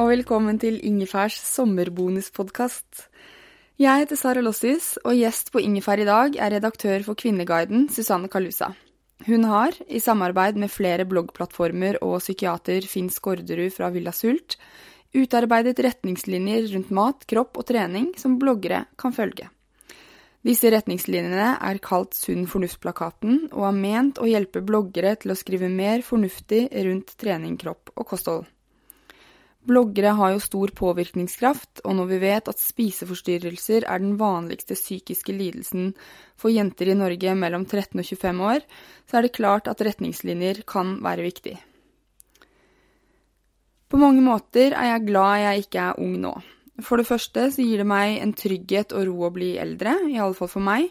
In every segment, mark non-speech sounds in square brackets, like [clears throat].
og velkommen til Ingefærs sommerbonuspodkast. Jeg heter Sara Lossis, og gjest på Ingefær i dag er redaktør for Kvinneguiden, Susanne Kalusa. Hun har, i samarbeid med flere bloggplattformer og psykiater Finn Skårderud fra Villa Sult, utarbeidet retningslinjer rundt mat, kropp og trening som bloggere kan følge. Disse retningslinjene er kalt Sunn fornuft-plakaten, og er ment å hjelpe bloggere til å skrive mer fornuftig rundt trening, kropp og kosthold. Bloggere har jo stor påvirkningskraft, og når vi vet at spiseforstyrrelser er den vanligste psykiske lidelsen for jenter i Norge mellom 13 og 25 år, så er det klart at retningslinjer kan være viktig. På mange måter er jeg glad jeg ikke er ung nå. For det første så gir det meg en trygghet og ro å bli eldre, i alle fall for meg.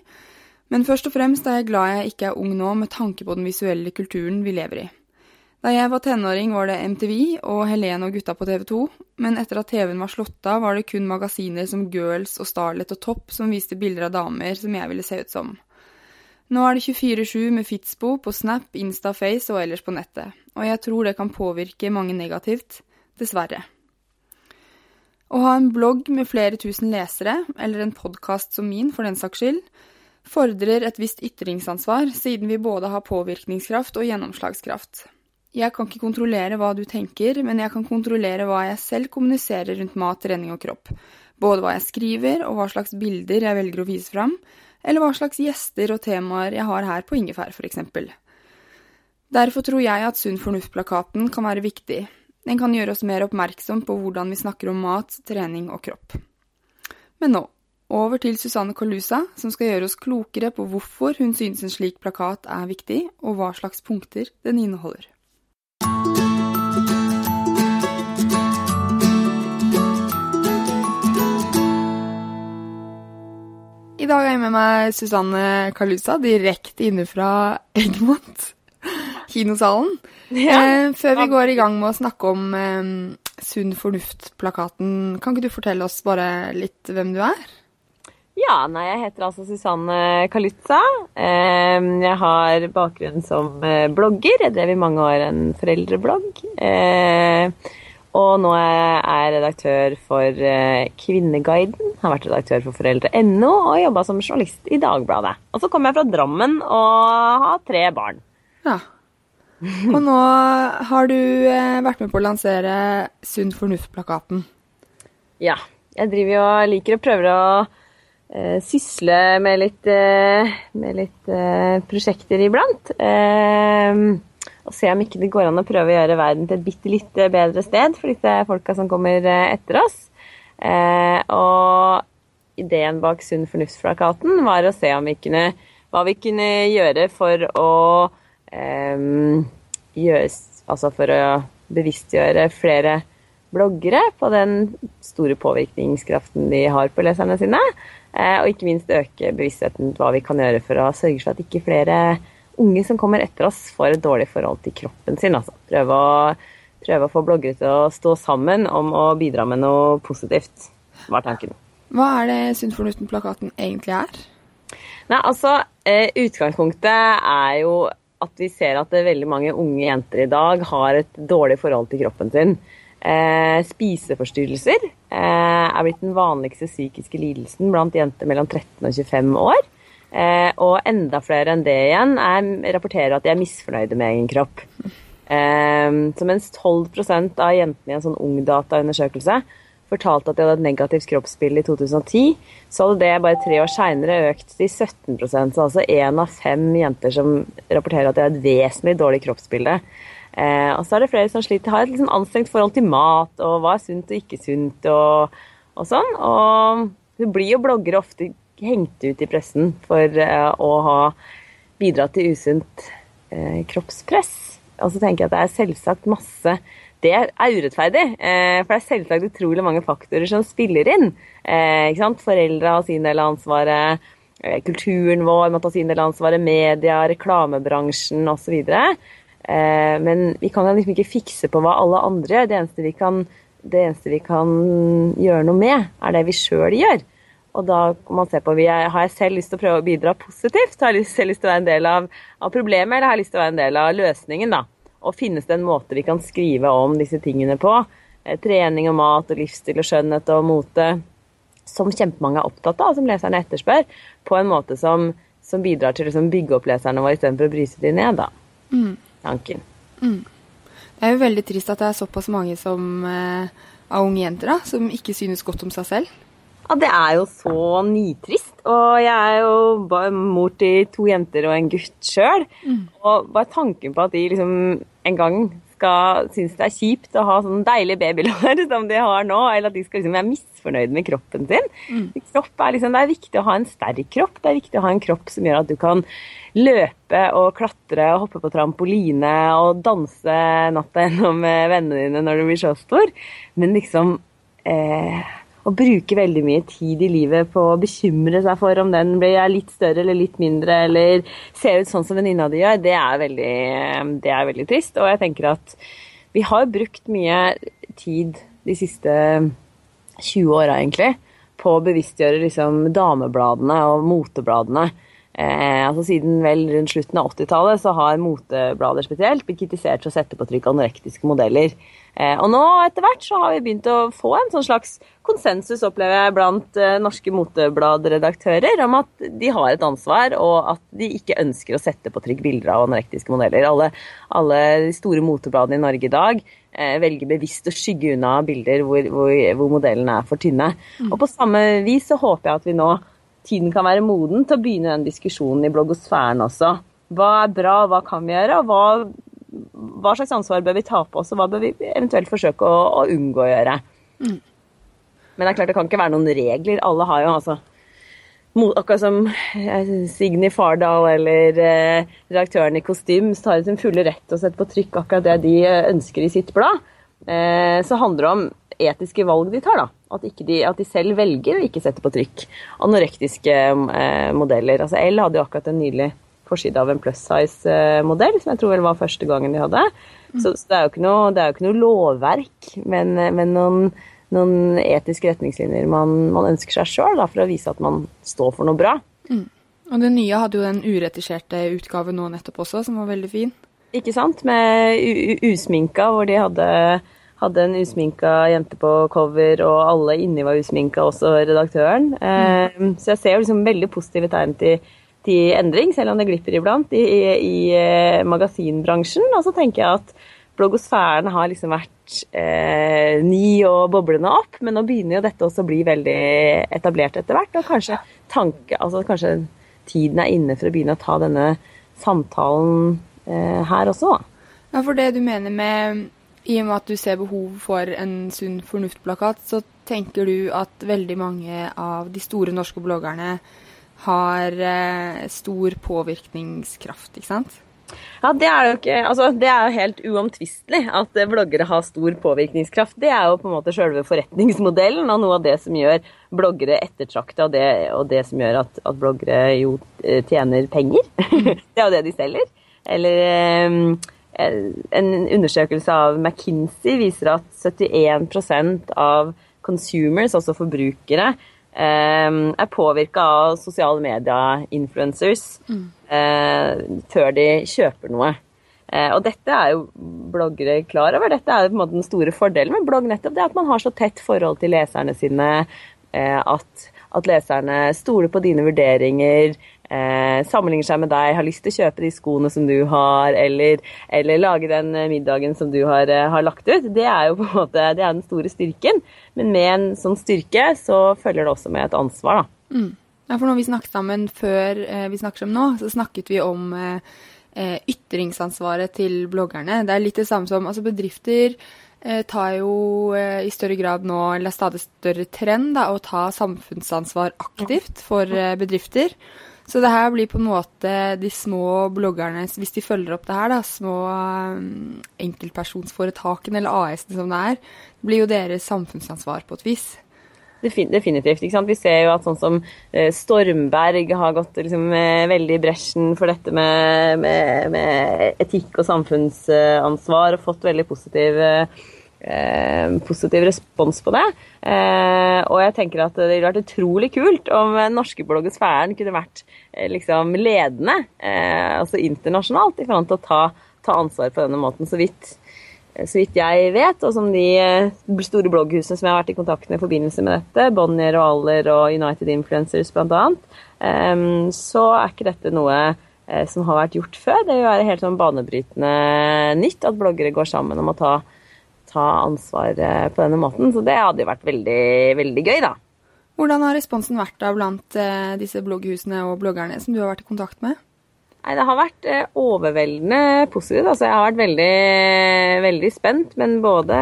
Men først og fremst er jeg glad jeg ikke er ung nå med tanke på den visuelle kulturen vi lever i. Da jeg var tenåring var det MTV og Helene og gutta på TV 2, men etter at TV-en var slått av, var det kun magasiner som Girls og Starlet og Topp som viste bilder av damer som jeg ville se ut som. Nå er det 24-7 med Fitzbo på Snap, Instaface og ellers på nettet, og jeg tror det kan påvirke mange negativt, dessverre. Å ha en blogg med flere tusen lesere, eller en podkast som min for den saks skyld, fordrer et visst ytringsansvar, siden vi både har påvirkningskraft og gjennomslagskraft. Jeg kan ikke kontrollere hva du tenker, men jeg kan kontrollere hva jeg selv kommuniserer rundt mat, trening og kropp. Både hva jeg skriver, og hva slags bilder jeg velger å vise fram, eller hva slags gjester og temaer jeg har her på Ingefær, f.eks. Derfor tror jeg at Sunn fornuft-plakaten kan være viktig. Den kan gjøre oss mer oppmerksom på hvordan vi snakker om mat, trening og kropp. Men nå, over til Susanne Colusa, som skal gjøre oss klokere på hvorfor hun synes en slik plakat er viktig, og hva slags punkter den inneholder. I dag har jeg med meg Susanne Kalusa, direkte inne fra Egmont, kinosalen. Ja. Eh, før vi går i gang med å snakke om eh, Sunn fornuft-plakaten, kan ikke du fortelle oss bare litt hvem du er? Ja, nei, jeg heter altså Susanne Kalutza. Eh, Jeg har bakgrunn som blogger. Jeg drev i mange år en foreldreblogg. Og nå er jeg redaktør for eh, Kvinneguiden. Har vært redaktør for foreldre.no og jobba som journalist i Dagbladet. Og så kommer jeg fra Drammen og har tre barn. Ja. Og nå har du eh, vært med på å lansere Sunn fornuft-plakaten. Ja. Jeg driver jo og liker og prøver å eh, sysle med litt, eh, med litt eh, prosjekter iblant. Eh, og se om ikke det går an å prøve å gjøre verden til et bitte litt eh, bedre sted for disse folka som kommer eh, etter oss. Eh, og ideen bak Sunn fornuft-plakaten var å se om vi kunne, hva vi kunne gjøre for å eh, gjøre, altså for å bevisstgjøre flere bloggere på den store påvirkningskraften de har på leserne sine. Og ikke minst øke bevisstheten til hva vi kan gjøre for å sørge for at ikke flere unge som kommer etter oss, får et dårlig forhold til kroppen sin. Altså. Prøve, å, prøve å få bloggere til å stå sammen om å bidra med noe positivt, var tanken. Hva er det Sunn fornuft-plakaten egentlig er? Nei, altså, eh, Utgangspunktet er jo at vi ser at veldig mange unge jenter i dag har et dårlig forhold til kroppen sin. Eh, spiseforstyrrelser eh, er blitt den vanligste psykiske lidelsen blant jenter mellom 13 og 25 år. Eh, og enda flere enn det igjen er, rapporterer at de er misfornøyde med egen kropp. Eh, så mens 12% av jentene i en sånn ungdataundersøkelse fortalte at de hadde et negativt kroppsbilde i 2010, så hadde det bare tre år seinere økt til 17 så altså én av fem jenter som rapporterer at de har et vesentlig dårlig kroppsbilde. Eh, og så er det flere som sliter, har et liksom anstrengt forhold til mat, og hva er sunt og ikke sunt, og, og sånn. Og du blir jo bloggere ofte hengt ut i pressen for eh, å ha bidratt til usunt eh, kroppspress. Og så tenker jeg at det er selvsagt masse Det er urettferdig, eh, for det er selvsagt utrolig mange faktorer som spiller inn. Ikke sant? foreldre har sin del av ansvaret. Kulturen vår må ta sin del av ansvaret, media, reklamebransjen osv. Men vi kan liksom ikke fikse på hva alle andre gjør. Det eneste vi kan, eneste vi kan gjøre noe med, er det vi sjøl gjør. Og da kan man se på jeg, Har jeg selv lyst til å prøve å bidra positivt? Har jeg selv lyst til å være en del av, av problemet, eller har jeg lyst til å være en del av løsningen? da? Og finnes det en måte vi kan skrive om disse tingene på? Eh, trening og mat og livsstil og skjønnhet og mote, som kjempemange er opptatt av, som leserne etterspør, på en måte som, som bidrar til å liksom, bygge opp leserne våre istedenfor å bryse dem ned. da. Mm tanken. Mm. Det er jo veldig trist at det er såpass mange som, eh, av unge jenter da, som ikke synes godt om seg selv. Ja, det er jo så nitrist. Og jeg er jo bare mor til to jenter og en gutt sjøl. Mm. Og bare tanken på at de liksom en gang skal synes det er kjipt å ha sånn deilig babylår [laughs] som de har nå, eller at de skal liksom være misfornøyd med kroppen sin. Mm. Kropp er liksom, det er viktig å ha en sterk kropp. Det er viktig å ha en kropp som gjør at du kan løpe og klatre og hoppe på trampoline og danse natta gjennom med vennene dine når du blir så stor. Men liksom eh, å bruke veldig mye tid i livet på å bekymre seg for om den blir litt større eller litt mindre, eller ser ut sånn som venninna di gjør, det er, veldig, det er veldig trist. Og jeg tenker at vi har brukt mye tid de siste 20 åra, egentlig, på å bevisstgjøre liksom, damebladene og motebladene Eh, altså Siden vel rundt slutten av 80-tallet så har moteblader spesielt blitt kritisert for å sette på trykk anorektiske modeller. Eh, og nå etter hvert så har vi begynt å få en sånn slags konsensus, opplever jeg, blant eh, norske motebladredaktører om at de har et ansvar, og at de ikke ønsker å sette på trykk bilder av anorektiske modeller. Alle, alle de store motebladene i Norge i dag eh, velger bevisst å skygge unna bilder hvor, hvor, hvor modellene er for tynne. Mm. Og på samme vis så håper jeg at vi nå tiden kan være moden til å begynne den diskusjonen i bloggosfæren også. Hva er bra, hva kan vi gjøre, og hva, hva slags ansvar bør vi ta på oss, og hva bør vi eventuelt forsøke å, å unngå å gjøre. Mm. Men det er klart det kan ikke være noen regler. Alle har jo altså Akkurat som eh, Signy Fardal eller eh, redaktøren i Kostym tar sin fulle rett til å sette på trykk akkurat det de eh, ønsker i sitt blad. Eh, så handler det om etiske valg de tar. da. At, de, at de, selv velger å ikke sette på trykk anorektiske eh, modeller. Altså L hadde jo akkurat en nydelig forside av en plus size-modell, som jeg tror vel var første gangen de hadde. Mm. Så, så, det er jo ikke noe, jo ikke noe lovverk, men, men noen, noen, etiske retningslinjer man, man ønsker seg sjøl for å vise at man står for noe bra. Mm. Og det nye hadde jo den uretusjerte utgaven nå nettopp også, som var veldig fin. Ikke sant? Med usminka, hvor de hadde hadde en usminka jente på cover, og alle inni var usminka, også redaktøren. Mm. Så jeg ser jo liksom veldig positive tegn til, til, endring, selv om det glipper iblant, i, i, i eh, magasinbransjen. Og så tenker jeg at bloggosfæren har liksom vært eh, ny og boblende opp, men nå begynner jo dette også å bli veldig etablert etter hvert. Og kanskje, tanke, altså kanskje tiden er inne for å begynne å ta denne samtalen eh, her også, da. Ja, for det du mener med i og med at du ser behov for en sunn fornuft-plakat, så tenker du at veldig mange av de store norske bloggerne har eh, stor påvirkningskraft, ikke sant? Ja, det er jo ikke Altså, det er helt uomtvistelig at bloggere har stor påvirkningskraft. Det er jo på en måte selve forretningsmodellen og noe av det som gjør bloggere ettertrakta, og, og, det som gjør at, at bloggere jo eh, tjener penger. [laughs] det er jo det de selger. Eller eh, en undersøkelse av McKinsey viser at 71% av consumers, altså forbrukere, er påvirka av sosiale media-influencers før de kjøper noe. Og dette er jo bloggere klar over. Dette er jo på en måte den store fordelen med blogg. nettopp det At man har så tett forhold til leserne sine. At, at leserne stoler på dine vurderinger, eh, sammenligner seg med deg, har lyst til å kjøpe de skoene som du har, eller, eller lage den middagen som du har, eh, har, lagt ut, det er jo på en måte det er den store styrken. Men med en sånn styrke så følger det også med et ansvar, da. Mm. Ja, for når vi snakket sammen før eh, vi snakker om nå, så snakket vi om eh, eh, ytringsansvaret til bloggerne. Det er litt det samme som altså bedrifter eh, tar jo eh, i større grad nå, eller er stadig større trend, da, å ta samfunnsansvar aktivt for eh, bedrifter. Så det her blir på en måte de små bloggerne, hvis de følger opp det her, da, små um, enkeltpersonsforetakene eller AS-ene som det er, det blir jo deres samfunnsansvar på et vis. Definitivt. ikke sant? Vi ser jo at sånn som eh, Stormberg har gått liksom, eh, veldig i bresjen for dette med, med, med etikk og samfunnsansvar og fått veldig positiv Eh, positiv respons på det. Eh, og jeg tenker at det ville vært utrolig kult om norske bloggesfæren kunne vært eh, liksom ledende, eh, altså internasjonalt, i forhold til å ta, ta, ansvar på denne måten. Så vidt, så vidt jeg vet, og som de eh, store blogghusene som jeg har vært i kontakt med i forbindelse med dette, Bonnier og Aller og United Influencers bl.a., eh, så er ikke dette noe som har vært gjort før. Det vil være helt sånn banebrytende nytt at bloggere går sammen om å ta ta ansvar eh, på denne måten. Så det hadde jo vært veldig, veldig gøy, da. Hvordan har responsen vært da blant eh, disse blogghusene og bloggerne som du har vært i kontakt med? Nei, Det har vært eh, overveldende positivt. Altså, jeg har vært veldig, veldig spent. Men både,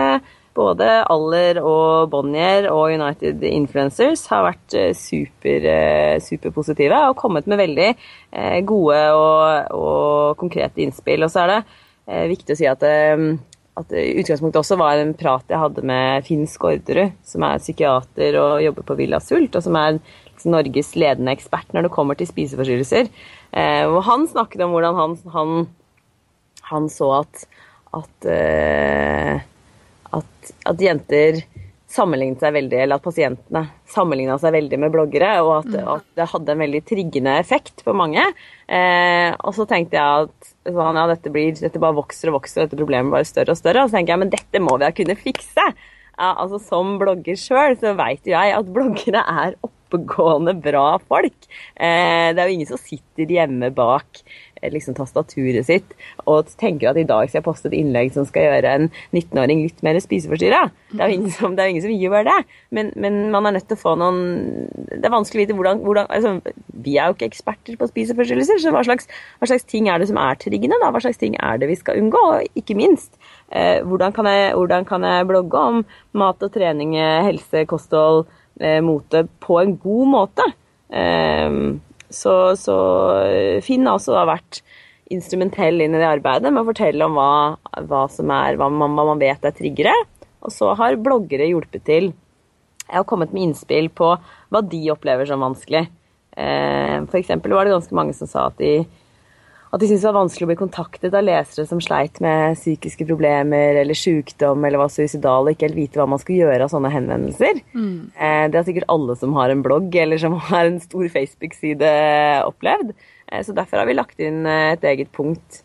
både Aller og Bonnier og United Influencers har vært super, superpositive og kommet med veldig gode og, og konkrete innspill. Og så er det viktig å si at at utgangspunktet også var en prat jeg hadde med Finn Skårderud, som er psykiater og jobber på Villa Sult, og som er liksom Norges ledende ekspert når det kommer til spiseforstyrrelser. Eh, og han snakket om hvordan han, han, han så at at, eh, at at, jenter sammenlignet seg veldig, eller at pasientene sammenligna seg veldig med bloggere, og at, mm. at, det hadde en veldig triggende effekt for mange. Eh, og så tenkte jeg at sånn, ja, dette, blir, dette, bare vokser og vokser, og dette problemet bare større og større. Og så tenker jeg men dette må vi da kunne fikse. Ja, altså Som blogger sjøl så veit jo jeg at bloggere er oppegående bra folk. Eh, det er jo ingen som sitter hjemme bak liksom tastaturet sitt og tenker at i dag skal jeg poste et innlegg som skal gjøre en 19-åring litt mer spiseforstyrra. Det er jo ingen som, ingen som gjør det. Men, men, man er nødt til å få noen Det er vanskelig å vite hvordan, hvordan altså, Vi er jo ikke eksperter på spiseforstyrrelser, så hva slags, hva slags, ting er det som er triggende? da? Hva slags ting er det vi skal unngå? Og ikke minst, eh, hvordan, kan jeg, hvordan, kan jeg, blogge om mat og trening, eh, helse, kosthold, eh, mote på en god måte? Eh, så, så eh, Finn har også vært instrumentell inn i det arbeidet med å fortelle om hva, hva som er, hva man, hva man, vet er triggere. Og så har bloggere hjulpet til. Jeg har kommet med innspill på hva de opplever som vanskelig. Eh, for eksempel var det ganske mange som sa at de at de syntes det var vanskelig å bli kontaktet av lesere som sleit med psykiske problemer eller sykdom eller var suicidale, ikke helt vite hva man skulle gjøre av sånne henvendelser. Mm. Eh, det har sikkert alle som har en blogg eller som [laughs] har en stor Facebook-side opplevd. Eh, så derfor har vi lagt inn eh, et eget punkt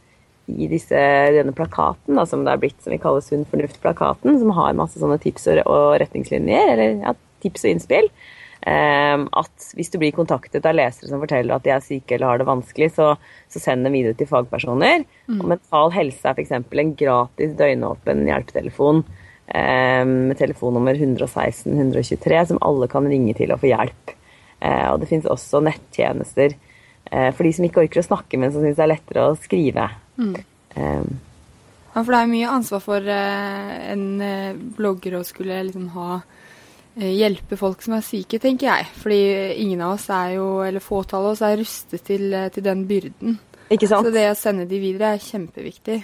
i disse, denne plakaten, da, som det er blitt, som vi kaller Sunn fornuft-plakaten, som har masse sånne tips og retningslinjer, eller ja, tips og innspill. Ehm, at hvis du blir kontaktet av lesere som forteller at de er syke eller har det vanskelig, så, så send dem videre til fagpersoner. Mm. Og Mental Helse er f.eks. en gratis døgnåpen hjelpetelefon ehm, med telefonnummer 116 123 som alle kan ringe til og få hjelp. Eh, og det finnes også nettjenester eh, for de som ikke orker å snakke, men som syns det er lettere å skrive. Mm. Um, ja, for det er mye ansvar for uh, en blogger å skulle liksom ha Eh, hjelpe folk som er syke, tenker jeg. Fordi ingen av oss er jo, eller fåtallet av oss er rustet til, eh, til, den byrden. Ikke sant? Så det å sende de videre er kjempeviktig.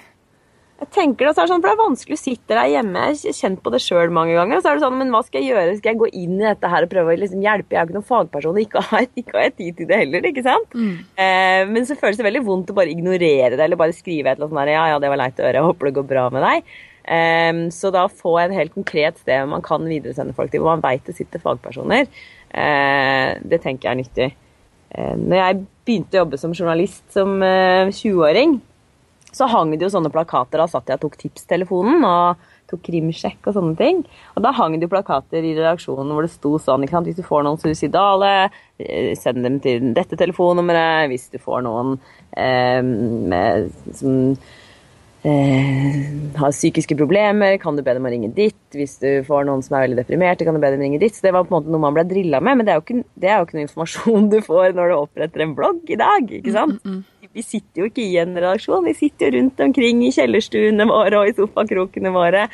Jeg tenker det, sånn, for det er vanskelig å sitte der hjemme. Jeg har kjent på det sjøl mange ganger. Og så er det sånn, men hva skal jeg gjøre? Skal jeg gå inn i dette her og prøve å liksom hjelpe? Jeg er jo ikke noen fagperson ikke har, [laughs] ikke har jeg tid til det heller, ikke sant? Mm. Eh, men så føles det veldig vondt å bare ignorere det eller bare skrive et eller annet sånn her Ja, ja, det var leit å høre. Jeg håper det går bra med deg. Um, så da få en helt konkret sted man kan videresende folk til, hvor man veit det sitter fagpersoner, uh, det tenker jeg er nyttig. Uh, når jeg begynte å jobbe som journalist som 20-åring, så hang det jo sånne plakater. Da satt jeg og tok tipstelefonen og tok krimsjekk og sånne ting. Og da hang det jo plakater i redaksjonen hvor det sto sånn ikke sant? Hvis du får noen suicidale, eh, send dem til dette telefonnummeret. Hvis du får noen eh, med, som eh, har psykiske problemer, kan du be dem å ringe ditt. Hvis du får noen som er veldig deprimerte, kan du be dem ringe ditt. Så det var på en måte noe man ble drilla med, men det er, ikke, det er jo ikke noe informasjon du får når du oppretter en blogg i dag, ikke sant? Mm, mm, mm vi sitter jo ikke i en redaksjon, vi sitter jo rundt omkring i kjellerstuene våre og i sofakrokene våre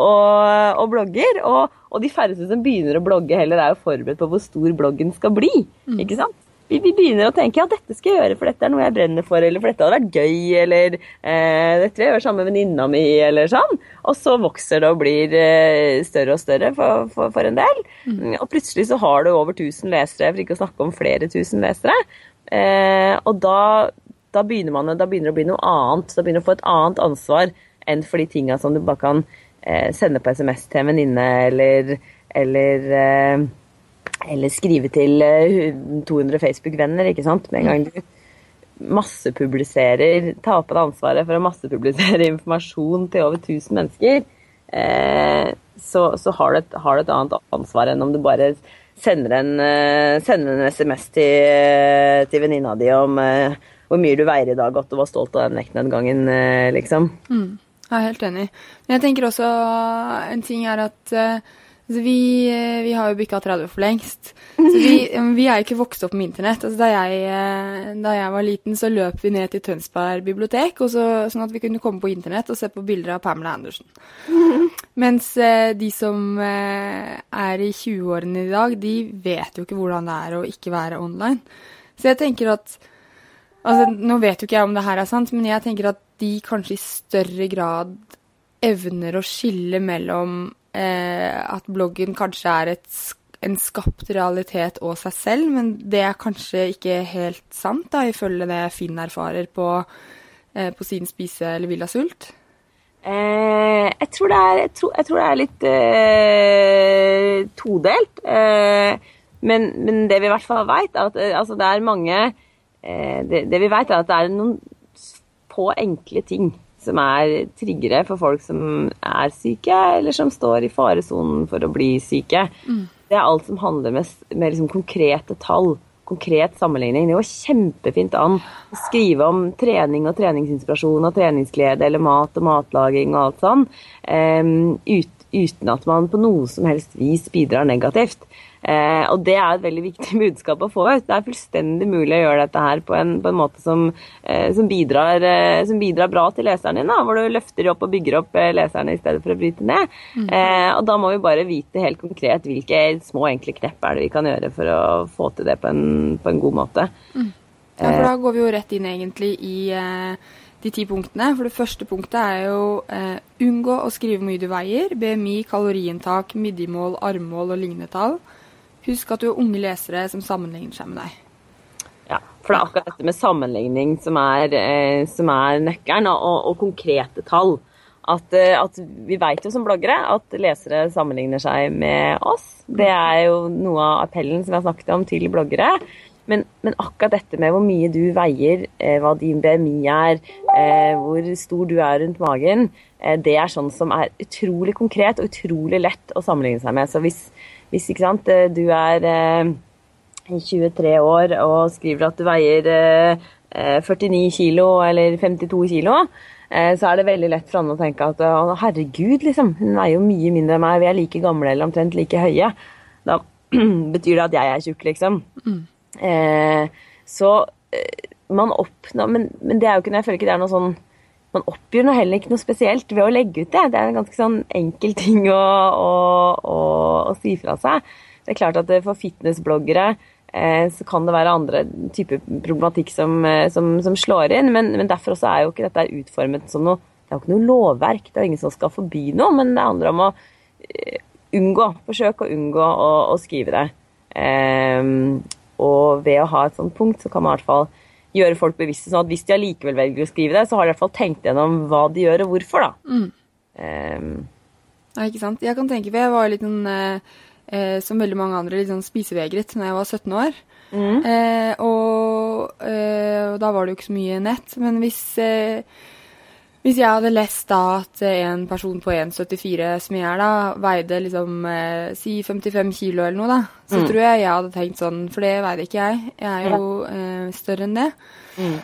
og, og blogger. Og, og, de færreste som begynner å blogge heller, er jo forberedt på hvor stor bloggen skal bli. Mm. ikke sant? Vi, vi, begynner å tenke ja, dette skal jeg gjøre, for dette er noe jeg brenner for, eller for dette hadde vært gøy, eller eh, dette vil jeg gjøre sammen med venninna mi, eller sånn. Og så vokser det og blir eh, større og større for, for, for en del. Mm. Og plutselig så har du over 1000 lesere, for ikke å snakke om flere tusen lesere. Eh, og da, da begynner man, da begynner det å bli noe annet. Da begynner du å få et annet ansvar enn for de tinga som du bare kan eh, sende på SMS til en venninne eller, eller, eh, eller skrive til 200 eh, Facebook-venner, ikke sant. Med en gang du massepubliserer, Ta på deg ansvaret for å massepublisere [laughs] informasjon til over 1000 mennesker, eh, så, så har, du et, har, du et, annet ansvar enn om du bare sender en, eh, sender en SMS til, til venninna di om hvor mye du veier i dag, at du var stolt av den vekten den gangen, eh, liksom. Mm. Jeg er helt enig. Men jeg tenker også en ting er at uh, vi, eh, vi, har jo bikka 30 for lengst. Så vi, [laughs] vi er ikke vokst opp med internett. Altså, da, jeg, da, jeg, var liten, så løp vi ned til Tønsberg bibliotek, så, sånn at vi kunne komme på internett og se på bilder av Pamela Andersen. [laughs] Mens uh, de som er i 20-årene i dag, de vet jo ikke hvordan det er å ikke være online. Så jeg tenker at Altså, nå vet jo ikke jeg om det her er sant, men jeg tenker at de kanskje i større grad evner å skille mellom eh, at bloggen kanskje er et, en skapt realitet og seg selv, men det er kanskje ikke helt sant, da, ifølge det Finn erfarer på, eh, på sin Spise eller Villa Sult? Eh, jeg, tror er, jeg, tror, jeg, tror det er, litt eh, todelt. Eh, men, men, det vi i hvert fall veit, er at eh, altså, det er mange Eh, det, det, vi vet, er at det er noen få enkle ting som er triggere for folk som er syke, eller som står i faresonen for å bli syke. Mm. Det er alt som handler med, med liksom konkrete tall. Konkret sammenligning. Det går kjempefint an å skrive om trening og treningsinspirasjon og treningsglede eller mat og matlaging og alt sånn, um, ut, uten at man på noe som helst vis bidrar negativt. Eh, og det er et veldig viktig [laughs] budskap å få ut. Det er fullstendig mulig å gjøre dette her på en, på en måte som, eh, som, bidrar, eh, som, bidrar, bra til leseren din, da, hvor du løfter opp og bygger opp eh, leserne i stedet for å bryte ned. Mm. Eh, og da må vi bare vite helt konkret hvilke små, enkle knepp er det vi kan gjøre for å få til det på en, på en god måte. Mm. Ja, for da går vi jo rett inn egentlig i eh, de ti punktene. For det første punktet er jo eh, unngå å skrive hvor mye du veier. BMI, kaloriinntak, midjemål, armmål og lignende tall. Husk at du har unge lesere som sammenligner seg med deg. Ja, for det er akkurat dette med sammenligning som er, eh, som er nøkkelen, og, og, konkrete tall. At, eh, at vi vet jo som bloggere at lesere sammenligner seg med oss. Det er jo noe av appellen som jeg snakket om til bloggere. Men, men, akkurat dette med hvor mye du veier, eh, hva din BMI er, eh, hvor stor du er rundt magen, eh, det er sånn som er utrolig konkret og utrolig lett å sammenligne seg med. Så hvis, hvis sant, eh, du er 23 eh, år og skriver at du veier 49 eh, kilo eller 52 kilo, så er det veldig lett for andre å tenke at herregud, liksom, hun veier jo mye mindre enn meg, vi er like gamle eller omtrent like høye. Da [clears throat] betyr det at jeg er tjukk, liksom. Mm. Eh, så man oppnår men, men, det er jo ikke Jeg føler ikke det er noe sånn man oppgjør noe heller ikke noe spesielt ved å legge ut det. Det er en ganske sånn enkel ting å, å, å, å si fra seg. Det er klart at for fitnessbloggere eh, så kan det være andre typer problematikk som, eh, som, som slår inn, men, men, derfor også er jo ikke dette utformet som noe Det er jo ikke noe lovverk, det er ingen som skal forby noe, men det handler om å uh, unngå. Forsøke å unngå å, å skrive det. Um, og ved å ha et sånt punkt, så kan man i hvert fall gjøre folk bevisste. sånn at hvis de allikevel velger å skrive det, så har de i hvert fall tenkt gjennom hva de gjør og hvorfor. da. Mm. Um, ja, ikke sant. Jeg kan tenke, for jeg var litt sånn, eh, som veldig mange andre, litt sånn spisevegret når jeg var 17 år. Mm. Eh, og, eh, og, da var det jo ikke så mye nett. Men hvis, eh, hvis jeg hadde lest da at en person på 1,74 som jeg er da, veide liksom eh, si 55 kilo eller noe, da, så mm. tror jeg jeg hadde tenkt sånn, for det veide ikke jeg. Jeg er jo eh, større enn det. Mm.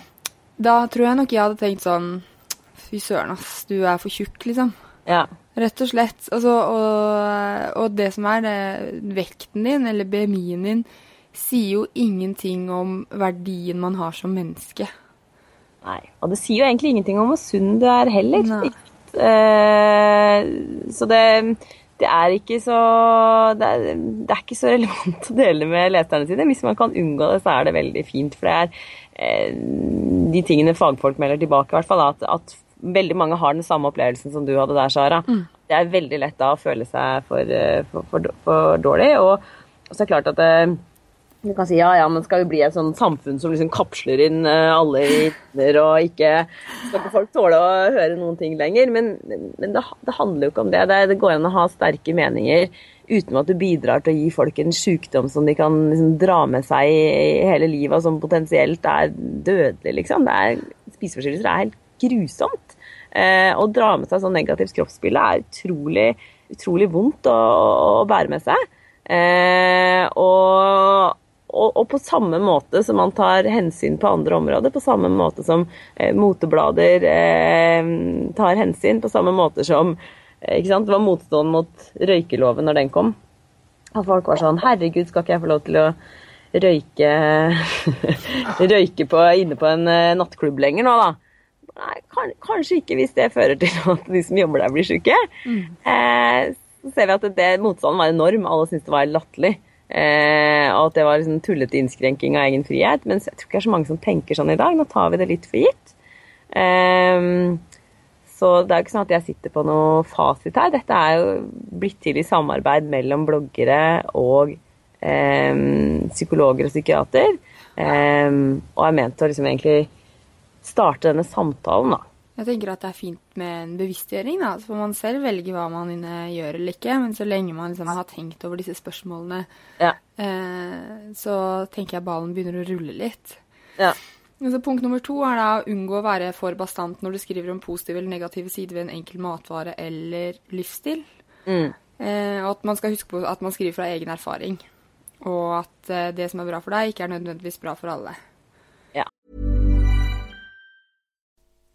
Da tror jeg nok jeg hadde tenkt sånn Fy søren, ass, du er for tjukk, liksom. Ja. Rett og slett. Altså, og, og, det som er det, vekten din, eller BMI-en din, sier jo ingenting om verdien man har som menneske. Nei, og det sier jo egentlig ingenting om hvor sunn du er heller. Uh, så det, det, er ikke så det er, det er, ikke så relevant å dele med leserne sine. Hvis man kan unngå det, så er det veldig fint. For det er uh, de tingene fagfolk melder tilbake, i hvert fall, at, at veldig mange har den samme opplevelsen som du hadde der, Sara. Mm. Det er veldig lett da å føle seg for, eh, for, for, for dårlig. Og, og, så er det klart at det, du kan si ja, ja, men skal vi bli et sånn samfunn som liksom kapsler inn eh, alle i og ikke Skal ikke folk tåle å høre noen ting lenger? Men, men det, det, handler jo ikke om det. det. det. går an å ha sterke meninger uten at du bidrar til å gi folk en sykdom som de kan liksom dra med seg i hele livet, og som potensielt er dødelig, liksom. Er, spiseforstyrrelser er helt grusomt. Eh, å dra med seg sånn negativt kroppsbilde er utrolig, utrolig vondt å, å, bære med seg. Eh, og, og, og, på samme måte som man tar hensyn på andre områder, på samme måte som eh, moteblader eh, tar hensyn, på samme måte som eh, ikke sant? Det var motstand mot røykeloven når den kom. At folk var sånn Herregud, skal ikke jeg få lov til å røyke, [laughs] røyke på, inne på en eh, nattklubb lenger nå, da? Nei, kan, kanskje ikke hvis det fører til at de som jobber der, blir syke. Mm. Eh, så ser vi at det, motstanden var enorm. Alle syntes det var latterlig. Eh, og at det var liksom tullete innskrenking av egen frihet. Mens jeg tror ikke det er så mange som tenker sånn i dag. Nå tar vi det litt for gitt. Eh, så det er jo ikke sånn at jeg sitter på noe fasit her. Dette er jo blitt til i samarbeid mellom bloggere og eh, psykologer og psykiater. Eh, og er ment å liksom egentlig starte denne samtalen, da. Jeg tenker at det er fint med en bevisstgjøring, da. Så får man selv velge hva man gjør eller ikke. Men så lenge man liksom har tenkt over disse spørsmålene, ja. eh, så tenker jeg ballen begynner å rulle litt. Ja. Så punkt nummer to er da å unngå å være for bastant når du skriver om positive eller negative sider ved en enkel matvare eller livsstil. Mm. Eh, og at man skal huske på at man skriver fra egen erfaring. Og at eh, det som er bra for deg, ikke er nødvendigvis bra for alle.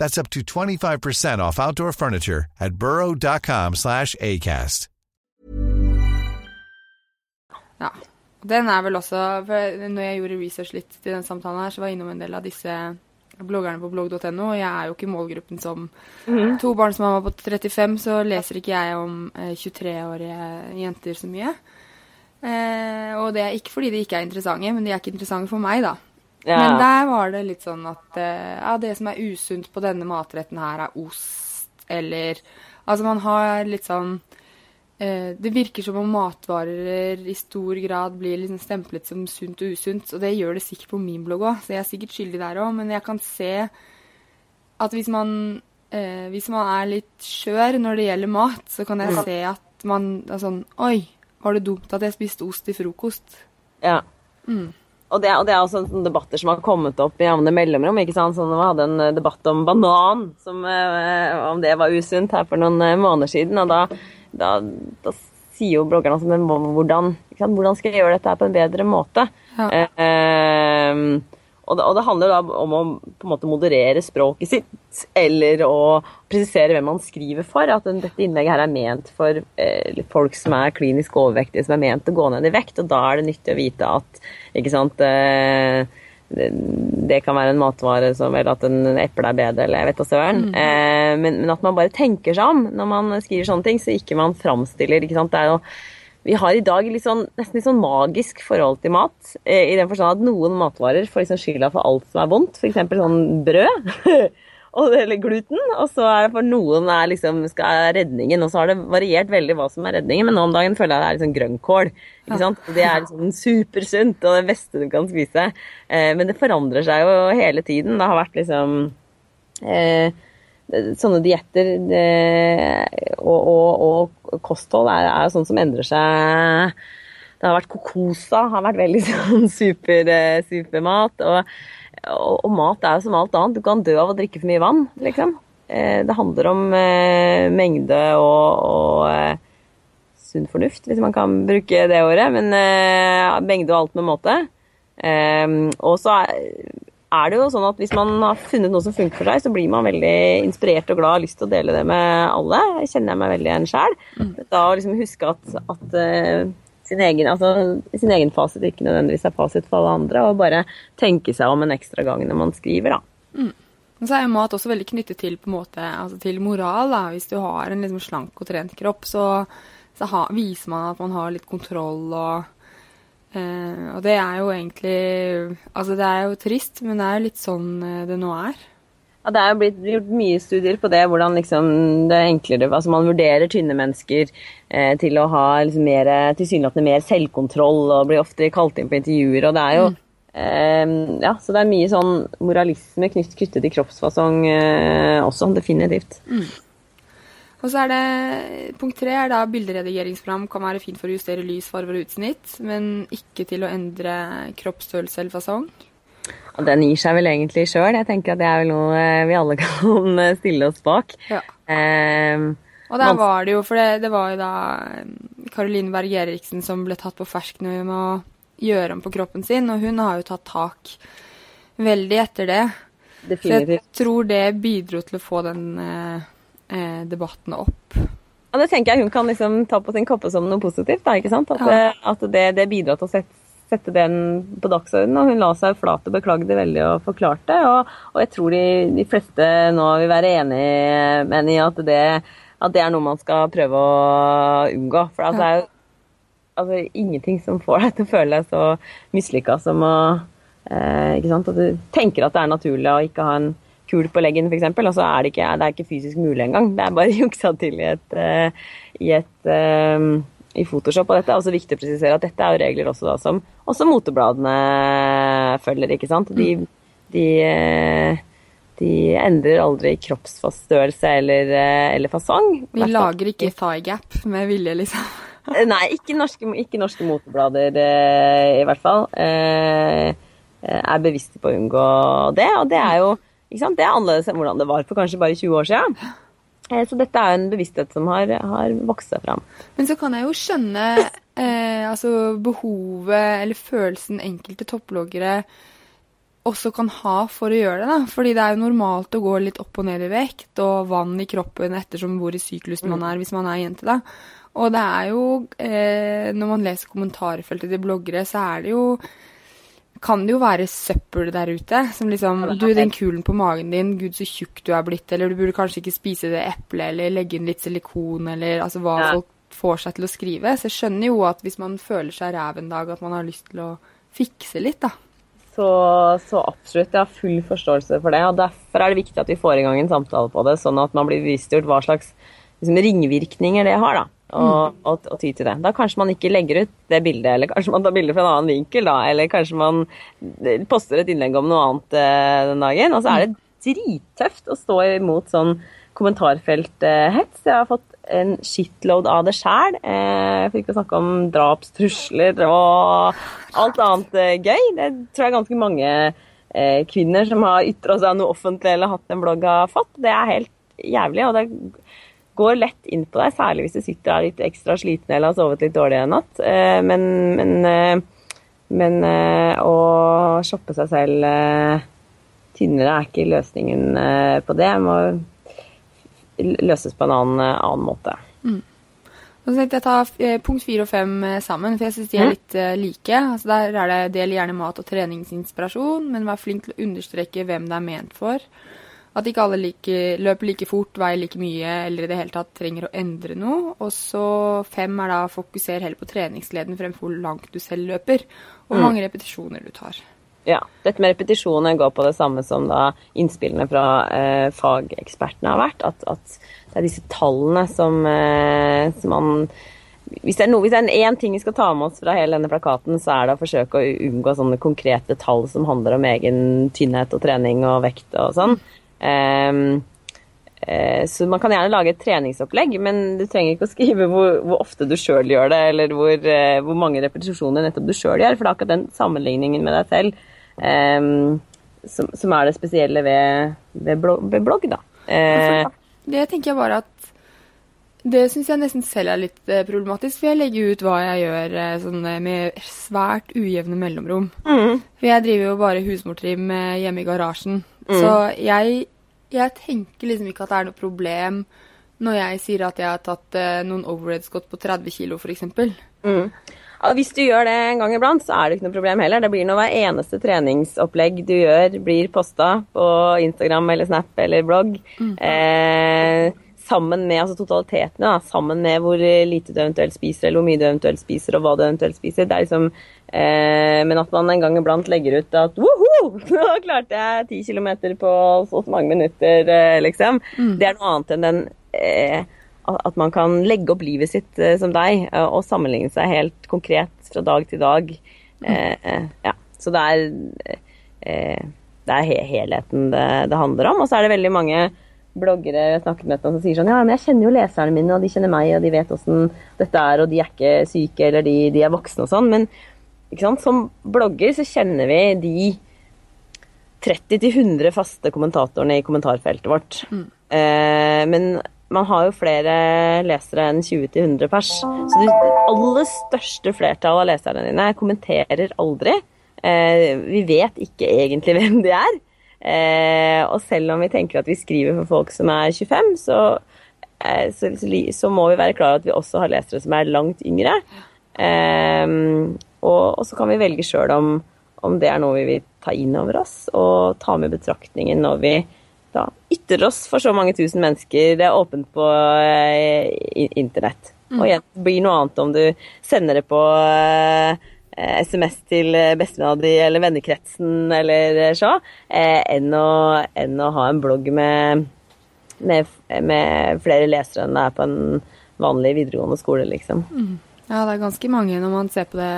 That's up to 25% off outdoor furniture at burrow.com slash acast. Ja, den er vel også for Når jeg gjorde research litt til den samtalen her, så var jeg innom en del av disse bloggerne på blogg.no. Jeg er jo ikke i målgruppen som mm. tobarnsmamma på 35, så leser ikke jeg om eh, 23-årige jenter så mye. Eh, og det er ikke fordi de ikke er interessante, men de er ikke interessante for meg, da. Ja. Men der var det litt sånn at eh, ja, det som er usunt på denne matretten her, er ost, eller Altså man har litt sånn eh, Det virker som om matvarer i stor grad blir liksom stemplet som sunt og usunt, og det gjør det sikkert på min blogg òg, så jeg er sikkert skyldig der òg, men jeg kan se at hvis man eh, hvis man er litt skjør når det gjelder mat, så kan jeg se at man er sånn Oi, var det dumt at jeg spiste ost til frokost? Ja. Og, det, og det er også sånne debatter som har kommet opp i jevne mellomrom. ikke sant? Sånn, Vi hadde en eh, debatt om banan, som, eh, om det var usunt her for noen eh, måneder siden. Og da, da, da sier jo bloggerne altså, men hvordan, ikke sant? hvordan skal jeg gjøre dette her på en bedre måte? Ja. Eh, og, det, og det handler da om å på en måte moderere språket sitt, eller å presisere hvem man skriver for. At den, dette innlegget her er ment for eh, folk som er klinisk overvektige, som er ment å gå ned i vekt. Og da er det nyttig å vite at ikke sant, eh, det, kan være en matvare som Eller at en eple er bedre, eller jeg vet da søren. Eh, men, men at man bare tenker seg om når man skriver sånne ting, så ikke man framstiller ikke sant? Det er jo vi har i dag litt sånn, nesten litt sånn magisk forhold til mat. eh, I den forstand at noen matvarer får liksom skylda for alt som er vondt. F.eks. sånn brød. [laughs] eller gluten. Og så er det for noen er liksom, skal, redningen. Og så har det variert veldig hva som er redningen, men nå om dagen føler jeg det er liksom grønnkål. Ikke sant? Det er liksom supersunt og det beste du kan spise. Eh, men det forandrer seg jo hele tiden. Det har vært liksom eh, sånne dietter og, og, og kosthold er, jo sånn som endrer seg. Det har vært kokosa, har vært veldig [laughs] sånn super, eh, supermat. Og, og, mat er jo som alt annet. Du kan dø av å drikke for mye vann, liksom. Eh, Det handler om eh, mengde og, eh, sunn fornuft, hvis man kan bruke det året. Men eh, mengde og alt med måte. Eh, og så er, er det jo sånn at hvis man har funnet noe som funker for seg, så blir man veldig inspirert og glad og har lyst til å dele det med alle. Jeg kjenner jeg meg veldig igjen sjøl. Da å liksom huske at, at eh, sin, egen, altså, sin egen fasit ikke nødvendigvis er fasit for alle andre, og bare tenke seg om en ekstra gang når man skriver, da. Mm. så er jo mat også veldig knyttet til måte, altså til moral. da. Hvis du har en liksom slank og trent kropp, så, så ha, viser man at man har litt kontroll og eh, Og det er jo egentlig Altså det er jo trist, men det er jo litt sånn eh, det nå er. Ja, det er jo blitt gjort mye studier på det, hvordan liksom det er enklere Altså man vurderer tynne mennesker eh, til å ha liksom mer, tilsynelatende mer selvkontroll og blir ofte kalt inn på intervjuer. Og det er jo eh, Ja, så det er mye sånn moralisme knyttet til kroppsfasong eh, også, definitivt. Og så er det punkt tre er da bilderedigeringsprogram kan være fint for å justere lys, farver og utsnitt, men ikke til å endre kroppsstørrelse eller fasong. Og den gir seg vel egentlig sjøl. Jeg tenker at det er vel noe eh, vi alle [laughs] kan eh, stille oss bak. Ja. Um, Og der var det jo, for det, det var jo da Karoline Berg Eriksen som ble tatt på fersken med å gjøre om på kroppen sin, og hun har jo tatt tak veldig etter det. Så jeg tror det bidro til å få den eh, eh, debattene opp. Ja, det tenker jeg hun kan liksom ta på sin koppe som noe positivt. da, ikke sant? At, Ja. at det, det bidrar til å sette, sette den på dagsordenen. Og hun la seg flat og beklagde veldig og forklarte. Og, og jeg tror de, de fleste nå vil være enig med henne i at det, at det er noe man skal prøve å unngå. For altså, det er jo altså, ingenting som får deg til å føle deg så mislykka som å eh, ikke sant? At du tenker at det er naturlig å ikke ha en kul på leggen, f.eks. Og så er det ikke, det er ikke fysisk mulig engang. Det er bare [laughs] juksa til i et, eh, i et eh, i Photoshop. Og dette er også viktig å presisere at dette er jo regler også da som også motebladene følger, ikke sant. De, de, eh, de endrer aldri kroppsfaststørrelse eller, eller fasong. Vi lager ikke thigh gap med vilje, liksom. Nei, ikke norske, ikke norske moteblader i hvert fall. Eh, er bevisste på å unngå det. Og det er jo? Det er annerledes enn hvordan det var for kanskje bare 20 år siden. Eh, så dette er en bevissthet som har, har vokst seg fram. Men så kan jeg jo skjønne eh, altså behovet eller følelsen enkelte topploggere også kan ha for å gjøre det. da. Fordi det er jo normalt å gå litt opp og ned i vekt, og vann i kroppen ettersom hvor i syklus man er hvis man er jente. da. Og det er jo, eh, når man leser kommentarfeltet til bloggere, så er det jo kan det jo være søppel der ute. Som liksom Du, den kulen på magen din, gud så tjukk du er blitt, eller du burde kanskje ikke spise det eplet, eller legge inn litt silikon, eller altså hva Ja. folk får seg til å skrive. Så jeg skjønner jo at hvis man føler seg ræv en dag, at man har lyst til å fikse litt, da. så, så absolutt. Jeg har full forståelse for det. og Derfor er det viktig at vi får i gang en samtale på det, sånn at man blir bevisstgjort hva slags liksom, ringvirkninger det har. da, og, og, og, ty til det. Da kanskje man ikke legger ut det bildet, eller kanskje man tar bilde fra en annen vinkel, da, eller kanskje man poster et innlegg om noe annet eh, den dagen. Og så er det drittøft å stå imot sånn kommentarfelthets. Jeg har fått en shitload av det sjæl. Eh, for ikke å snakke om drapstrusler og alt annet eh, gøy. Det tror jeg ganske mange eh, kvinner som har ytra seg noe offentlig eller hatt en blogg, har fått. Det er helt jævlig. og det går lett inn på deg, særlig hvis du sitter der litt ekstra sliten eller har sovet litt dårlig en natt. Men, men, men å shoppe seg selv tynnere er ikke løsningen på det. Det må løses på en annen, annen måte. Mm. Så tenkte jeg ta eh, punkt fire og fem eh, sammen, for jeg syns de er litt like. Altså der er det del gjerne mat og treningsinspirasjon, men vær flink til å understreke hvem det er ment for. At ikke alle like, løper like fort, veier like mye eller i det hele tatt trenger å endre noe. Og så fem er da fokuser heller på treningsgleden fremfor hvor langt du selv løper, og hvor mm. mange repetisjoner du tar. Ja. Dette med repetisjoner går på det samme som da innspillene fra eh, fagekspertene har vært. At, at, det er disse tallene som, eh, som man hvis det, er noe, hvis det er én ting vi skal ta med oss fra hele denne plakaten, så er det å forsøke å unngå sånne konkrete tall som handler om egen tynnhet og trening og vekt og sånn. Uh, så man kan gjerne lage et treningsopplegg, men du trenger ikke å skrive hvor, hvor ofte du sjøl gjør det, eller hvor, uh, hvor mange repetisjoner nettopp du sjøl gjør, for det er akkurat den sammenligningen med deg selv Um, som, som, er det spesielle ved, ved, blogg, ved blogg, da. Uh, det tenker jeg bare at det syns jeg nesten selv er litt eh, problematisk, for jeg legger ut hva jeg gjør eh, sånn, med svært ujevne mellomrom. Mm. For jeg driver jo bare husmortrim hjemme i garasjen. Mm. Så jeg, jeg, tenker liksom ikke at det er noe problem når jeg sier at jeg har tatt eh, noen overhead-skott på 30 kg, f.eks. Mm. Hvis du gjør det en gang iblant, så er det ikke noe problem heller. Det blir nå hver eneste treningsopplegg du gjør, blir posta på Instagram eller Snap eller blogg. Mm. Eh, sammen med altså totalitetene, da, sammen med hvor lite du eventuelt spiser, eller hvor mye du eventuelt spiser, og hva du eventuelt spiser. Det er liksom, eh, men at man en gang iblant legger ut at woho, [laughs] nå klarte jeg ti kilometer på så mange minutter, eh, liksom. Mm. Det er noe annet enn den eh, at man kan legge opp livet sitt uh, som deg uh, og sammenligne seg helt konkret fra dag til dag. Uh, ja. Så det er, det er helheten det, det, handler om. Og så er det veldig mange bloggere jeg snakket med som sier sånn Ja, men jeg kjenner jo leserne mine, og de kjenner meg, og de vet åssen dette er, og de er ikke syke, eller de, de er voksne og sånn. Men som blogger så kjenner vi de 30-100 faste kommentatorene i kommentarfeltet vårt. Mm. men man har jo flere lesere enn 20-100 pers. Så det aller største flertallet av leserne dine kommenterer aldri. Eh, vi vet ikke egentlig [laughs] hvem de er. Eh, og selv om vi tenker at vi skriver for folk som er 25, så, eh, så, så må vi være klar over at vi også har lesere som er langt yngre. Eh, og, og, så kan vi velge sjøl om, om det er noe vi vil ta inn over oss og ta med betraktningen når vi da ytrer oss for så mange tusen mennesker. Det er åpent på eh, internett. Mm. Og igjen, det blir noe annet om du sender det på eh, SMS til bestevenninna di eller vennekretsen eller så, eh, enn, å, enn, å, ha en blogg med, med, med, flere lesere enn det er på en vanlig videregående skole, liksom. Mm. Ja, det er ganske mange når man ser på det,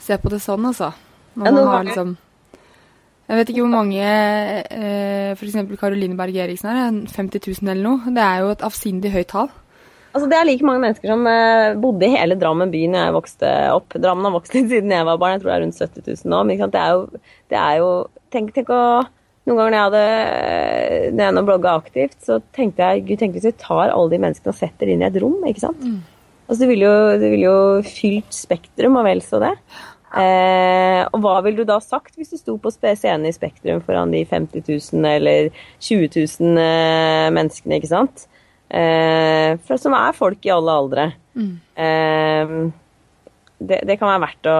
ser på det sånn, altså. Når man har liksom jeg vet ikke hvor mange eh, f.eks. Karoline Berg Eriksen er. 50 000 eller noe. Det er jo et avsindig høyt tall. Altså, det er like mange mennesker som eh, bodde i hele Drammen by når jeg vokste opp. Drammen har vokst litt [laughs] siden jeg var barn. Jeg tror det er rundt 70 000 nå. Men det er jo, det er jo tenk, tenk, å Noen ganger når jeg hadde når jeg blogga aktivt, så tenkte jeg gud, tenk hvis vi tar alle de menneskene og setter inn i et rom. ikke sant? Mm. Altså, det ville jo, det vil jo fylt Spektrum og vel så det. Eh, og hva ville du da sagt hvis du sto på scenen i Spektrum foran de 50 000 eller 20 000 eh, menneskene, ikke sant? Eh, for som er folk i alle aldre. Mm. Eh, det, det, kan være verdt å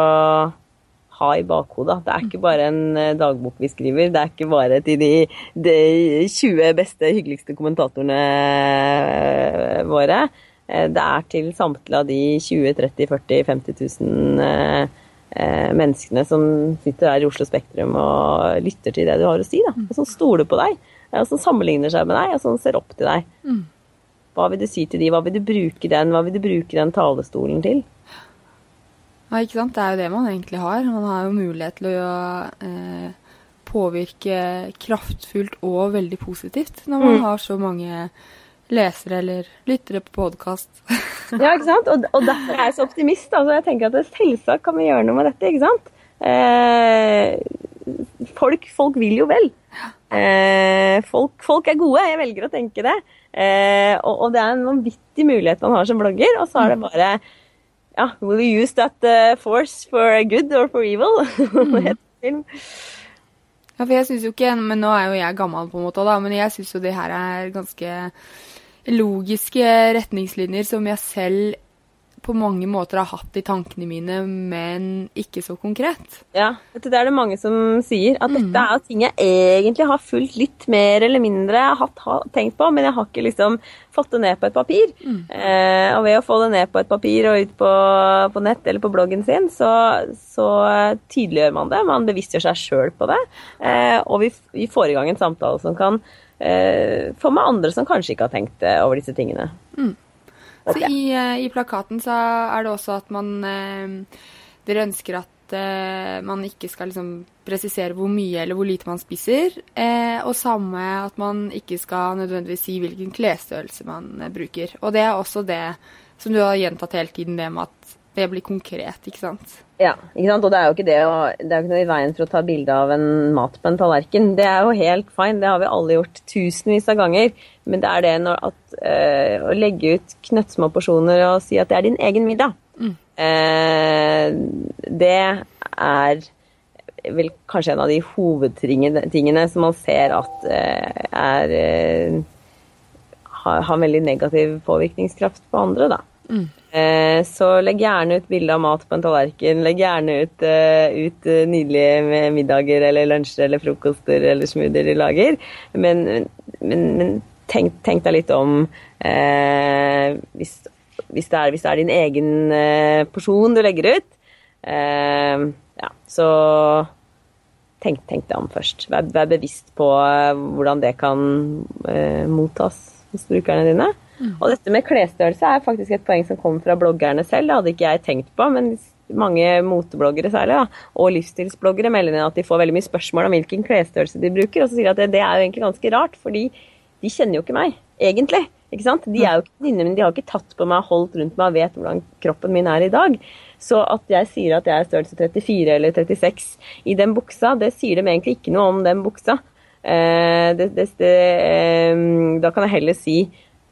ha i bakhodet. Det er ikke bare en eh, dagbok vi skriver. Det er ikke bare til de, de 20 beste, hyggeligste kommentatorene våre. Det er til samtlige av de 20 30 40 50 000 eh, menneskene som sitter der i Oslo Spektrum og lytter til det du har å si. Da. Og som stoler på deg, og som sammenligner seg med deg, og som ser opp til deg. Mm. Hva vil du si til de? Hva vil du bruke den, hva vil du bruke den talestolen til? Ja, ikke sant. Det er jo det man egentlig har. Man har jo mulighet til å eh, påvirke kraftfullt og veldig positivt når man Mm. har så mange lesere eller lyttere på podkast. [laughs] Ja, ikke sant? Og, og derfor er jeg så optimist. Altså, jeg tenker at det, selvsagt kan vi gjøre noe med dette, ikke sant? Eh, folk, folk vil jo vel. Eh, folk, folk er gode, jeg velger å tenke det. Eh, og, det er en vanvittig mulighet man har som blogger, og så er det bare ja, will you use that uh, force for good or for evil? [laughs] Mm. Ja, for jeg synes jo ikke, men Nå er jo jeg gammel, på en måte, da, men jeg syns jo det her er ganske logiske retningslinjer som jeg selv på mange måter har hatt i tankene mine, men ikke så konkret. Ja, det er det mange som sier. At dette er ting jeg egentlig har fulgt litt mer eller mindre hatt, har tenkt på, men jeg har ikke liksom fått det ned på et papir. Eh, og ved å få det ned på et papir og ut på, på nett eller på bloggen sin, så, så tydeliggjør man det. Man bevisstgjør seg sjøl på det. Eh, og vi, vi får i gang en samtale som kan eh, få med andre som kanskje ikke har tenkt eh, over disse tingene. Så i, eh, I plakaten så er det også at man eh, Dere ønsker at eh, man ikke skal liksom presisere hvor mye eller hvor lite man spiser. Og samme at man ikke skal nødvendigvis si hvilken klesstørrelse man bruker. Og det er også det som du har gjentatt hele tiden, det med at det blir konkret, ikke sant. Ja, ikke sant? og det er jo ikke det å, det er jo ikke noe i veien for å ta bilde av en mat på en tallerken. Det er jo helt fine, det har vi alle gjort tusenvis av ganger. Men det er det når at, øh, å legge ut knøttsmå porsjoner og si at det er din egen middag, eh, det er vel kanskje en av de hovedtingene som man ser at eh, er har, har veldig negativ påvirkningskraft på andre, da. Eh, Så legg gjerne ut bilde av mat på en tallerken. Legg gjerne ut, uh, ut eh, nydelige middager eller lunsjer eller frokoster eller smoothier i lager. Men, men, men tenk, tenk deg litt om eh, hvis, hvis, det er, hvis det er din egen eh, porsjon du legger ut. Ja, så tenk, tenk deg om først. Vær, vær bevisst på hvordan det kan mottas hos brukerne dine. Og dette med klesstørrelse er faktisk et poeng som kommer fra bloggerne selv. Det hadde ikke jeg tenkt på, men mange motebloggere særlig, da, og livsstilsbloggere melder inn at de får veldig mye spørsmål om hvilken klesstørrelse de bruker, og så sier de at det, det er jo egentlig ganske rart, fordi de kjenner jo ikke meg, egentlig. Ikke sant? De er jo ikke venninner, men de har ikke tatt på meg, holdt rundt meg og vet hvordan kroppen min er i dag. Så at jeg sier at jeg er størrelse 34 eller 36 i den buksa, det sier dem egentlig ikke noe om den buksa. Eh, det, det, det, eh, da kan jeg heller si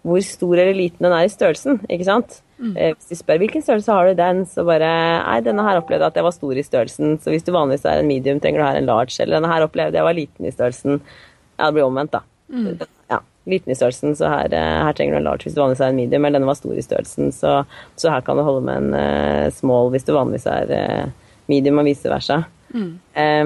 hvor stor eller liten den er i størrelsen. ikke sant? Mm. hvis de spør hvilken størrelse har du den, så bare Nei, denne her opplevde jeg at jeg var stor i størrelsen, så hvis du vanligvis er en medium, trenger du her en large. Eller denne her opplevde jeg var liten i størrelsen. Ja, det blir omvendt, da. Ja, liten i størrelsen, så her, eh, her trenger du en large hvis du vanligvis er en medium. Eller denne var stor i størrelsen, så, så her kan du holde med en uh, small hvis du vanligvis er uh, medium, og vice versa. Mm. ja.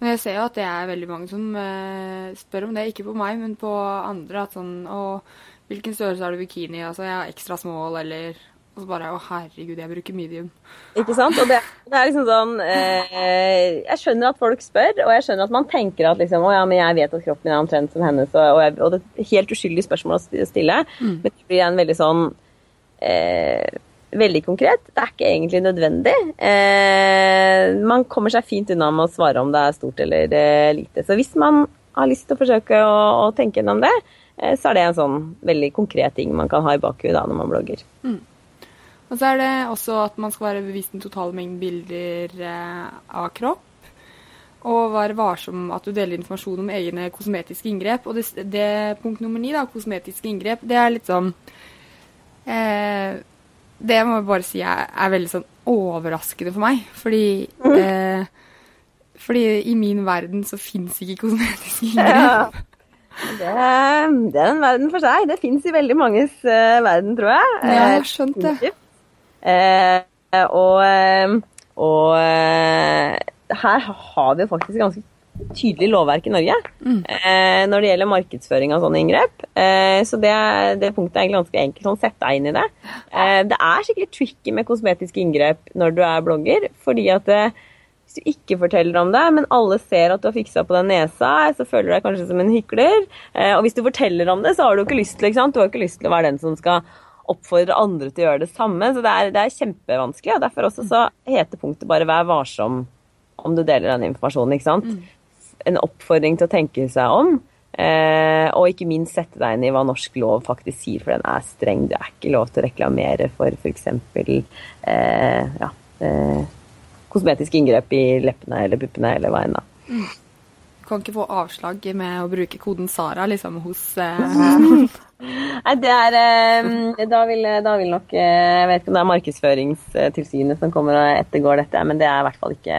Men jeg ser jo at det er veldig mange som eh, spør om det, ikke på meg, men på andre. At sånn Å, hvilken størrelse har du bikini? Altså, jeg har ekstra small, eller Og så bare Å, herregud, jeg bruker medium. Ikke sant? Og det, det er liksom sånn eh, Jeg skjønner at folk spør, og jeg skjønner at man tenker at liksom Å ja, men jeg vet at kroppen min er omtrent som hennes, og, og, jeg, og det er helt uskyldig spørsmål å stille. stille. Men det blir en veldig sånn eh, Veldig konkret. Det er ikke egentlig nødvendig. Eh, man kommer seg fint unna med å svare om det er stort eller eh, lite. Så hvis man har lyst til å forsøke å, å tenke gjennom det, eh, så er det en sånn veldig konkret ting man kan ha i bakhodet når man blogger. Og så er det også at man skal være bevisst den totale mengden bilder eh, av kropp. Og være varsom at du deler informasjon om egne kosmetiske inngrep. Og det, det punkt nummer ni, da, kosmetiske inngrep, det er litt sånn eh, Det må jeg bare si er, er veldig sånn overraskende for meg. Fordi eh, fordi i min verden så fins ikke kosmetiske [laughs] inngrep. Det, det er en verden for seg. Det fins i veldig manges uh, verden, tror jeg. Ja, jeg Eh, har skjønt det. Eh, og eh, og eh, her har vi jo faktisk ganske tydelig lovverk i Norge eh, når det gjelder markedsføring av sånne inngrep. Eh, så det, det, punktet er egentlig ganske enkelt. Sånn, sett deg inn i det. Eh, det er skikkelig tricky med kosmetiske inngrep når du er blogger, fordi at hvis du ikke forteller om det, men alle ser at du har fiksa på den nesa, så føler du deg kanskje som en hykler. Eh, og hvis du forteller om det, så har du ikke lyst til, ikke? Du har ikke lyst til å være den som skal oppfordre andre til å gjøre det samme. Så det er, det er kjempevanskelig. og Derfor også så heter punktet bare 'vær varsom' om du deler den informasjonen. ikke sant? En oppfordring til å tenke seg om. Eh, og ikke minst sette deg inn i hva norsk lov faktisk sier, for den er streng. Det er ikke lov til å reklamere for f.eks. Eh, ja, eh, kosmetiske inngrep i leppene eller puppene eller hva enn. da. Du kan ikke få avslag med å bruke koden Sara liksom hos [laughs] Nei, det er eh, da, vil, da vil nok eh, Jeg vet ikke om det er Markedsføringstilsynet som kommer og ettergår dette, men det er i hvert fall ikke,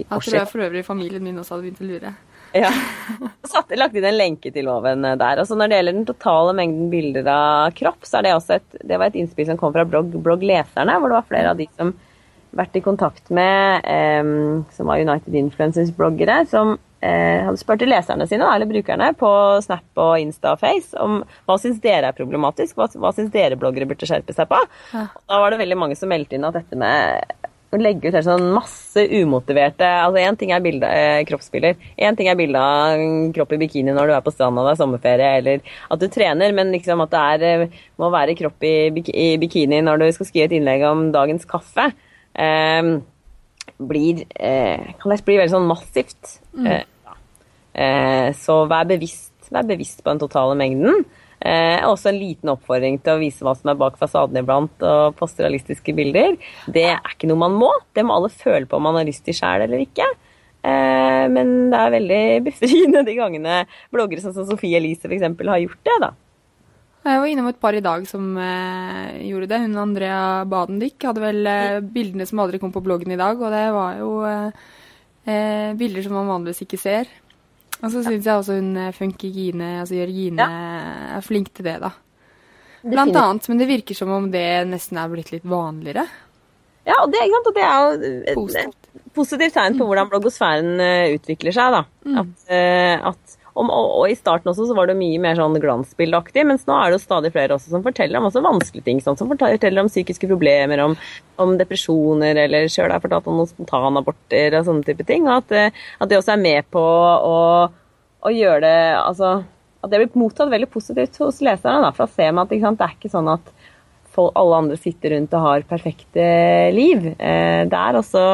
ikke Jeg tror jeg for øvrig familien min også hadde begynt å lure. Ja. Satt, lagt inn en lenke til loven der. Og så Når det gjelder den totale mengden bilder av kropp, så er det også et, det var et innspill som kom fra blogg, bloggleserne, hvor det var flere av de som vært i kontakt med eh, som var United Influencers-bloggere, som eh, hadde spurt leserne sine, eller brukerne, på Snap og Insta og Face om hva syns dere er problematisk, hva, hva syns dere bloggere burde skjerpe seg på. Ja. Da var det veldig mange som meldte inn at dette med å legge ut helt sånn masse umotiverte altså Én ting er bilde, eh, kroppsbilder. Én ting er bilde av en kropp i bikini når du er på stranda og det er sommerferie, eller at du trener, men liksom at det er, eh, må være kropp i, i bikini når du skal skrive et innlegg om dagens kaffe eh, blir, eh, kan det bli veldig sånn massivt. Mm. eh, så vær bevisst, vær bevisst på den totale mengden. Eh, også en liten oppfordring til å vise hva som er bak fasaden iblant, og poste realistiske bilder. Det er ikke noe man må. Det må alle føle på om man har lyst til sjæl eller ikke. Eh, men det er veldig [laughs] befriende de gangene bloggere som Sofie Elise f.eks. har gjort det. da. Jeg var innom et par i dag som eh, gjorde det. Hun Andrea Badendik hadde vel eh, bildene som aldri kom på bloggen i dag, og det var jo eh, eh bilder som man vanligvis ikke ser. Og så syns jeg også hun funker Gine, altså Jørgine, er flink til det, da. Blant annet, men det virker som om det nesten er blitt litt vanligere. Ja, og det? Og det er jo et- Positivt. positivt tegn på hvordan bloggosfæren eh, utvikler seg. da. At, eh, at, om, og, og i starten også så var det mye mer sånn glansbildeaktig, mens nå er det jo stadig flere også som forteller om også vanskelige ting. Sånn, som forteller om psykiske problemer, om, om depresjoner, eller sjøl har fortalt om noen spontanaborter og sånne type ting. Og at, eh, at det også er med på å, å gjøre det altså, At det blir mottatt veldig positivt hos leserne. da, For da ser man at sant, det er ikke sånn at folk, alle andre sitter rundt og har perfekte liv. Eh, det er også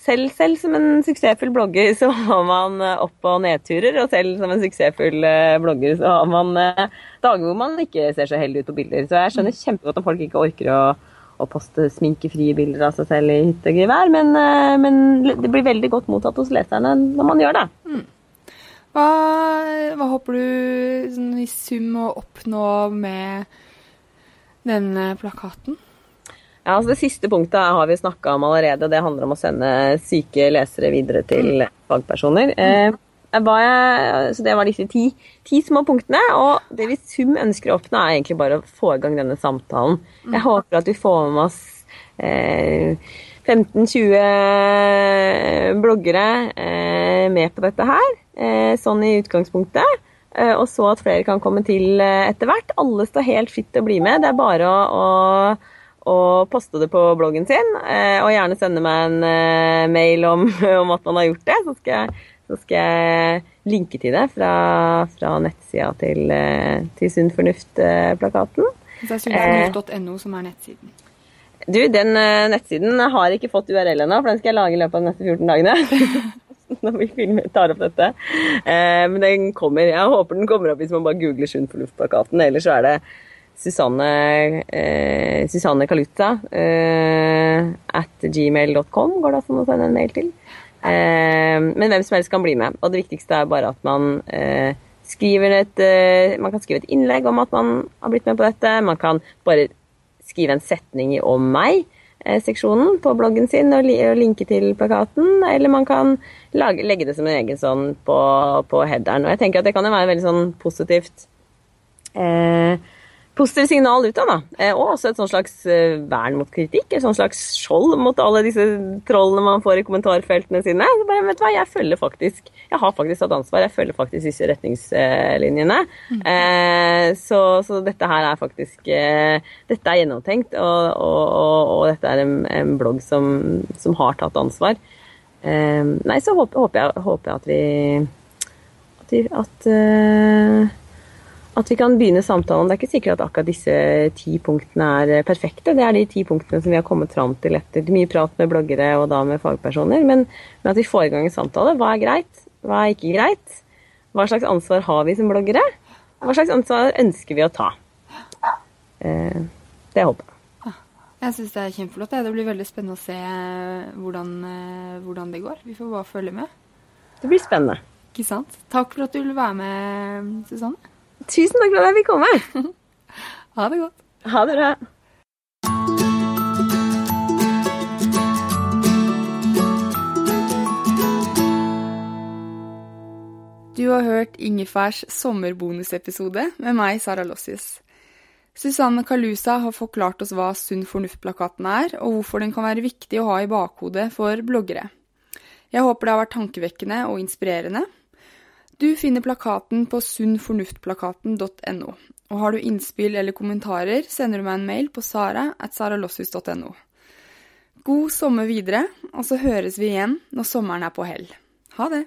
selv, selv som en suksessfull blogger så har man eh, opp- og nedturer, og selv som en suksessfull eh, blogger så har man eh, dager hvor man ikke ser så heldig ut på bilder. Så jeg skjønner kjempegodt om folk ikke orker å, å poste sminkefrie bilder av seg selv i hytte og gevær, men, men det blir veldig godt mottatt hos leserne når man gjør det. Hva, hva håper du sånn, i sum å oppnå med denne plakaten? Ja, altså Det siste punktet har vi snakka om allerede. Det handler om å sende syke lesere videre til fagpersoner. Eh, hva jeg, så Det var disse ti, ti små punktene. Og det vi sum ønsker å oppnå, er egentlig bare å få i gang denne samtalen. Jeg håper at vi får med oss eh, 15-20 bloggere eh, med på dette her, eh, sånn i utgangspunktet. Eh, og så at flere kan komme til eh, etter hvert. Alle står helt fritt til å bli med. Det er bare å, å, å poste det på bloggen sin, eh, og gjerne sende meg en eh, mail om, [laughs] om at man har gjort det. Så skal, jeg, så skal jeg linke til det fra, fra nettsida til, eh, til Sunn fornuft-plakaten. Det er sunnfornuft.no som er nettsiden. Du, den nettsiden har ikke fått URL ennå, for den skal jeg lage i løpet av de neste 14 dagene. [laughs] Når vi filmer, tar opp dette. Men den kommer. Jeg håper den kommer opp hvis man bare googler Sunn fornuft-plakaten. Ellers så er det Susanne, eh, Susanne Kaluta eh, at gmail.com går det an å sende en mail til. Eh, men hvem som helst kan bli med. Og det viktigste er bare at man eh, skriver et eh, Man kan skrive et innlegg om at man har blitt med på dette. Man kan bare skrive en setning om meg-seksjonen på bloggen sin og linke til plakaten. Eller man kan lage, legge det som en egen sånn på, på headeren. Og jeg tenker at det kan jo være veldig sånn positivt eh, positivt signal utad, da. Eh, og også et sånn slags eh, vern mot kritikk. Et sånn slags skjold mot alle disse trollene man får i kommentarfeltene sine. Så bare, vet du hva, jeg følger faktisk Jeg har faktisk tatt ansvar. Jeg følger faktisk disse retningslinjene. Mm. Eh, så, så, dette her er faktisk eh, Dette er gjennomtenkt, og, og, og, og dette er en, en blogg som, som, har tatt ansvar. Eh, nei, så håper, håper, jeg, håper jeg, at vi At, vi, at at vi kan begynne samtalen. Det er ikke sikkert at akkurat disse ti punktene er perfekte. Det er de ti punktene som vi har kommet fram til etter mye prat med bloggere og da med fagpersoner. Men, men at vi får i gang en samtale. Hva er greit? Hva er ikke greit? Hva slags ansvar har vi som bloggere? Hva slags ansvar ønsker vi å ta? Eh, det håper jeg. Jeg syns det er kjempeflott. Det blir veldig spennende å se hvordan, eh, hvordan det går. Vi får bare følge med. Det blir spennende. Ikke sant. Takk for at du ville være med, Susanne. Tusen takk for at jeg fikk komme. [laughs] ha det godt. Ha det bra. Du har hørt Ingefærs sommerbonusepisode med meg, Sara Lossius. Susanne Kalusa har forklart oss hva Sunn fornuft-plakaten er, og hvorfor den kan være viktig å ha i bakhodet for bloggere. Jeg håper det har vært tankevekkende og inspirerende. Du finner plakaten på sunnfornuftplakaten.no. Og har du innspill eller kommentarer, sender du meg en mail på sara at saralosshus.no. God sommer videre, og så høres vi igjen når sommeren er på hell. Ha det!